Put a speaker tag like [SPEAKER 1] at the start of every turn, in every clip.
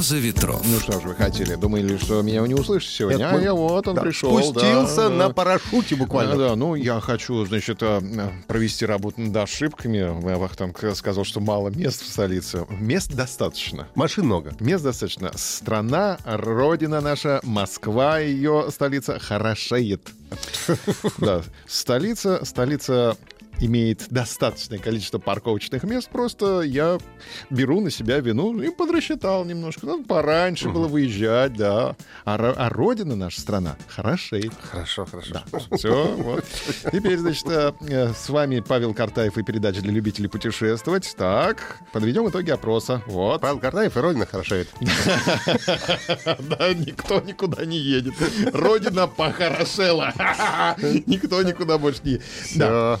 [SPEAKER 1] Роза ветров.
[SPEAKER 2] Ну что ж вы хотели? Думали, что меня не услышите сегодня?
[SPEAKER 3] Нет,
[SPEAKER 2] а
[SPEAKER 3] мы-
[SPEAKER 2] я вот он
[SPEAKER 3] Да,
[SPEAKER 2] пришел.
[SPEAKER 3] Спустился
[SPEAKER 2] да,
[SPEAKER 3] на
[SPEAKER 2] да.
[SPEAKER 3] парашюте буквально.
[SPEAKER 2] Да, да, ну я хочу, значит, э, провести работу над ошибками. Вахтанг сказал, что мало мест в столице. Мест достаточно.
[SPEAKER 3] Машин много.
[SPEAKER 2] Мест достаточно. Страна, родина наша, Москва, ее столица, хорошеет. Да, столица, столица имеет достаточное количество парковочных мест, просто я беру на себя вину и подрасчитал немножко. Надо пораньше было выезжать, да. А, а родина наша страна хорошеет.
[SPEAKER 3] Хорошо, хорошо.
[SPEAKER 2] Все, вот. Теперь, значит, э, э, с вами Павел Картаев и передача для любителей путешествовать. Так, подведем итоги опроса. Вот.
[SPEAKER 3] Павел Картаев и Родина хорошеет.
[SPEAKER 2] Да, никто никуда не едет. Родина похорошела. Никто никуда больше не... Да,
[SPEAKER 3] Да,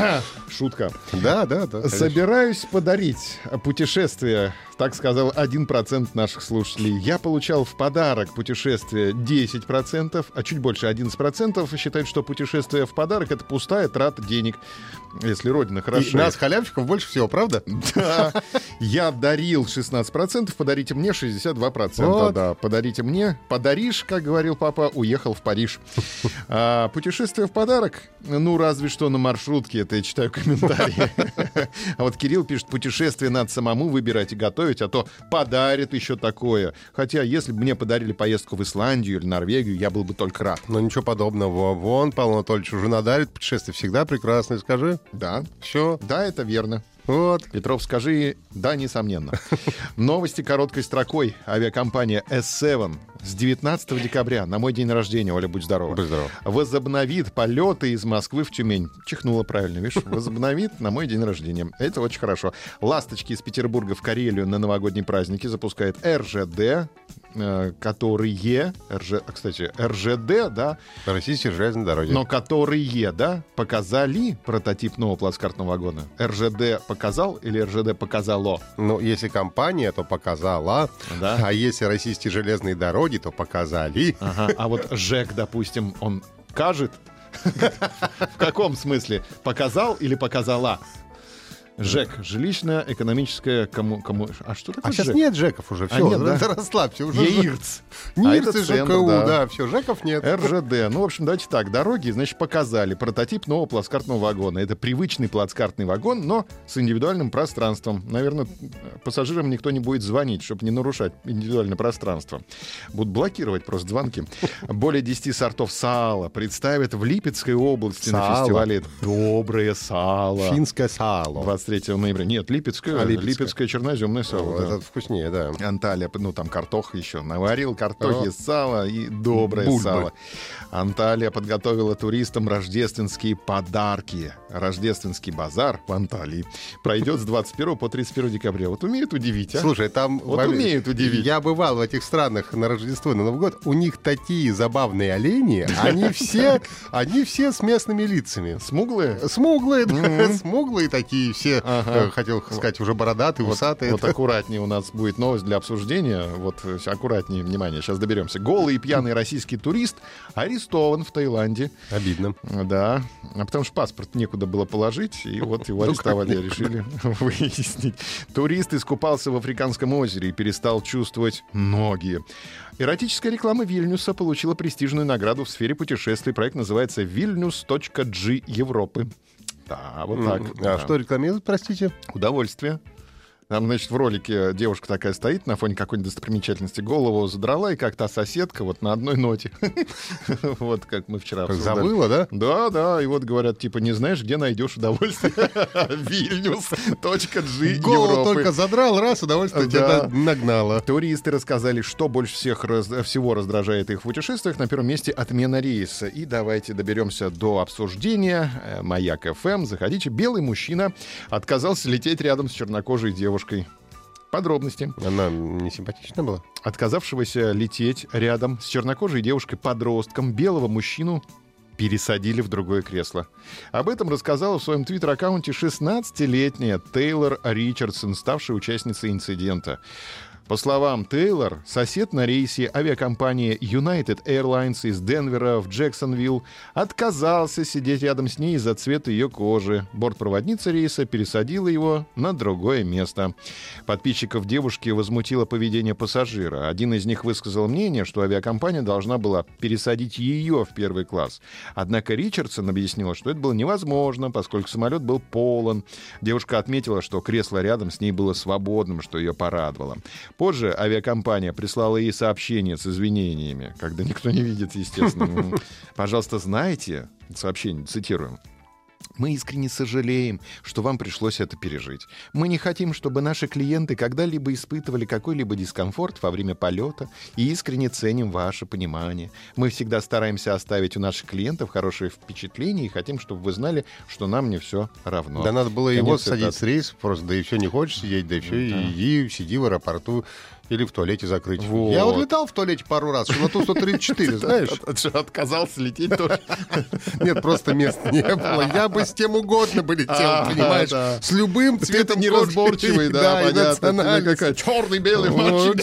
[SPEAKER 2] шутка.
[SPEAKER 3] да, да. да.
[SPEAKER 2] Собираюсь подарить путешествие, так сказал 1% наших слушателей. Я получал в подарок путешествие 10%, а чуть больше 11% считают, что путешествие в подарок — это пустая трата денег, если родина
[SPEAKER 3] И
[SPEAKER 2] хороша.
[SPEAKER 3] нас, халявчиков, больше всего, правда?
[SPEAKER 2] Да. Я дарил 16%, подарите мне 62%.
[SPEAKER 3] Вот.
[SPEAKER 2] Да, подарите мне. Подаришь, как говорил папа, уехал в Париж. А, путешествие в подарок? Ну, разве что на маршрутке. Это я читаю комментарии. А вот Кирилл пишет, путешествие надо самому выбирать и готовить, а то подарит еще такое. Хотя, если бы мне подарили поездку в Исландию или Норвегию, я был бы только рад.
[SPEAKER 3] Но ничего подобного. Вон, Павел Анатольевич уже надарит. Путешествие всегда прекрасное. Скажи.
[SPEAKER 2] Да,
[SPEAKER 3] Все.
[SPEAKER 2] да, это верно.
[SPEAKER 3] Вот.
[SPEAKER 2] Петров, скажи, да, несомненно. Новости короткой строкой. Авиакомпания S7 с 19 декабря на мой день рождения, Оля, будь здорова,
[SPEAKER 3] Будь здоров.
[SPEAKER 2] возобновит полеты из Москвы в Тюмень. Чихнула правильно, видишь? Возобновит на мой день рождения. Это очень хорошо. Ласточки из Петербурга в Карелию на новогодние праздники запускает РЖД, э, которые, РЖ, а, кстати, РЖД, да,
[SPEAKER 3] Российские железные дороги.
[SPEAKER 2] но которые, да, показали прототип нового плацкартного вагона. РЖД показал или РЖД показало?
[SPEAKER 3] Ну, если компания, то показала.
[SPEAKER 2] Да.
[SPEAKER 3] А если российские железные дороги, то показали.
[SPEAKER 2] Ага. А вот ЖЭК, допустим, он кажет? В каком смысле? Показал или показала? ЖЭК, жилищно-экономическая кому, кому... А что такое
[SPEAKER 3] А сейчас
[SPEAKER 2] ЖЭК?
[SPEAKER 3] нет Жеков уже.
[SPEAKER 2] А
[SPEAKER 3] Все,
[SPEAKER 2] нет, да?
[SPEAKER 3] расслабься. Уже
[SPEAKER 2] ЕИРЦ. А
[SPEAKER 3] НИРЦ
[SPEAKER 2] это
[SPEAKER 3] и
[SPEAKER 2] центр,
[SPEAKER 3] ЖКУ,
[SPEAKER 2] да.
[SPEAKER 3] да, все, Жеков нет.
[SPEAKER 2] РЖД. Ну, в общем, давайте так. Дороги, значит, показали прототип нового плацкартного вагона. Это привычный плацкартный вагон, но с индивидуальным пространством. Наверное, пассажирам никто не будет звонить, чтобы не нарушать индивидуальное пространство. Будут блокировать просто звонки. Более 10 сортов сала представят в Липецкой области на
[SPEAKER 3] Сало.
[SPEAKER 2] фестивале «Доброе сало».
[SPEAKER 3] Финское сало.
[SPEAKER 2] 23 ноября. Нет, Липецкое.
[SPEAKER 3] А,
[SPEAKER 2] Липецкое,
[SPEAKER 3] Липецкое.
[SPEAKER 2] черноземное сало. да.
[SPEAKER 3] Это вкуснее, да.
[SPEAKER 2] Анталия, ну там картох еще наварил, картохи,
[SPEAKER 3] О.
[SPEAKER 2] сало и доброе
[SPEAKER 3] Бульбы.
[SPEAKER 2] сало. Анталия подготовила туристам рождественские подарки. Рождественский базар в Анталии пройдет с 21 по 31 декабря. Вот умеют удивить, а?
[SPEAKER 3] Слушай, там...
[SPEAKER 2] Вот
[SPEAKER 3] в
[SPEAKER 2] умеют удивить.
[SPEAKER 3] Я бывал в этих странах на Рождество на Новый год. У них такие забавные олени. Они все, они все с местными лицами.
[SPEAKER 2] Смуглые?
[SPEAKER 3] Смуглые, да, смуглые такие все. Э, Хотел сказать, уже бородатые, усатые.
[SPEAKER 2] Вот аккуратнее у нас будет новость для обсуждения. Вот э, аккуратнее, внимание, сейчас доберемся. Голый и пьяный российский турист арестован в Таиланде.
[SPEAKER 3] Обидно.
[SPEAKER 2] Да, а потому что паспорт некуда было положить, и вот его арестовали, решили выяснить. Турист искупался в Африканском озере и перестал чувствовать ноги. Эротическая реклама Вильнюса получила престижную награду в сфере путешествий. Проект называется «Вильнюс.g Европы». Да, вот так.
[SPEAKER 3] А
[SPEAKER 2] да.
[SPEAKER 3] что рекламируют, простите?
[SPEAKER 2] Удовольствие. Там, значит, в ролике девушка такая стоит на фоне какой-нибудь достопримечательности, голову задрала, и как та соседка вот на одной ноте. Вот как мы вчера
[SPEAKER 3] Как забыла, да?
[SPEAKER 2] Да, да, и вот говорят, типа, не знаешь, где найдешь удовольствие? Вильнюс.g
[SPEAKER 3] Голову
[SPEAKER 2] Европы.
[SPEAKER 3] только задрал, раз, удовольствие тебя нагнало.
[SPEAKER 2] Туристы рассказали, что больше всех всего раздражает их в путешествиях. На первом месте отмена рейса. И давайте доберемся до обсуждения. Э, Маяк ФМ. Заходите. Белый мужчина отказался лететь рядом с чернокожей девушкой. Подробности.
[SPEAKER 3] Она не симпатична была?
[SPEAKER 2] Отказавшегося лететь рядом с чернокожей девушкой-подростком белого мужчину пересадили в другое кресло. Об этом рассказала в своем твиттер-аккаунте 16-летняя Тейлор Ричардсон, ставшая участницей инцидента. По словам Тейлор, сосед на рейсе авиакомпании United Airlines из Денвера в Джексонвилл отказался сидеть рядом с ней из-за цвета ее кожи. Бортпроводница рейса пересадила его на другое место. Подписчиков девушки возмутило поведение пассажира. Один из них высказал мнение, что авиакомпания должна была пересадить ее в первый класс. Однако Ричардсон объяснил, что это было невозможно, поскольку самолет был полон. Девушка отметила, что кресло рядом с ней было свободным, что ее порадовало. Позже авиакомпания прислала ей сообщение с извинениями, когда никто не видит, естественно. Пожалуйста, знаете, сообщение, цитируем, мы искренне сожалеем, что вам пришлось это пережить. Мы не хотим, чтобы наши клиенты когда-либо испытывали какой-либо дискомфорт во время полета и искренне ценим ваше понимание. Мы всегда стараемся оставить у наших клиентов хорошее впечатление и хотим, чтобы вы знали, что нам не все равно.
[SPEAKER 3] Да надо было
[SPEAKER 2] Конец
[SPEAKER 3] его
[SPEAKER 2] цитаты.
[SPEAKER 3] садить с рейс, просто да еще не хочешь сидеть, да и иди, сиди в аэропорту или в туалете закрыть.
[SPEAKER 2] Вот.
[SPEAKER 3] Я вот летал в туалете пару раз, на Ту-134, знаешь?
[SPEAKER 2] От- от- Отказался лететь тоже.
[SPEAKER 3] Нет, просто места не было. Я бы с кем угодно бы летел,
[SPEAKER 2] А,
[SPEAKER 3] понимаешь? С любым цветом
[SPEAKER 2] неразборчивый, да, понятно. черный, белый, мальчик,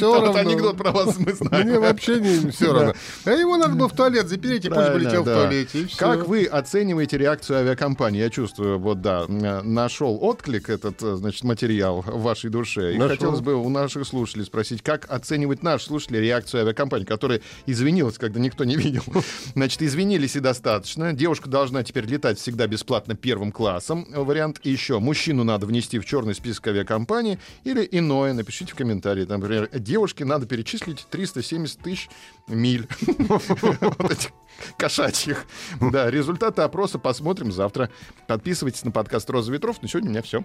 [SPEAKER 2] Вот
[SPEAKER 3] равно.
[SPEAKER 2] анекдот про вас мы знаем.
[SPEAKER 3] Мне вообще не все равно. А его надо было в туалет запереть, и пусть бы летел в туалете.
[SPEAKER 2] Как вы оцениваете реакцию авиакомпании? Я чувствую, вот да, нашел отклик этот, э, значит, материал в вашей душе. И хотелось бы у наших слушателей спросить, как оценивать наш слушатель реакцию авиакомпании, которая извинилась, когда никто не видел. Значит, извинились и достаточно. Девушка должна теперь летать всегда бесплатно первым классом. Вариант еще. Мужчину надо внести в черный список авиакомпании или иное. Напишите в комментарии. Там, Например, девушке надо перечислить 370 тысяч миль. Кошачьих. Да, результаты опроса посмотрим завтра. Подписывайтесь на подкаст «Роза ветров». На сегодня у меня все.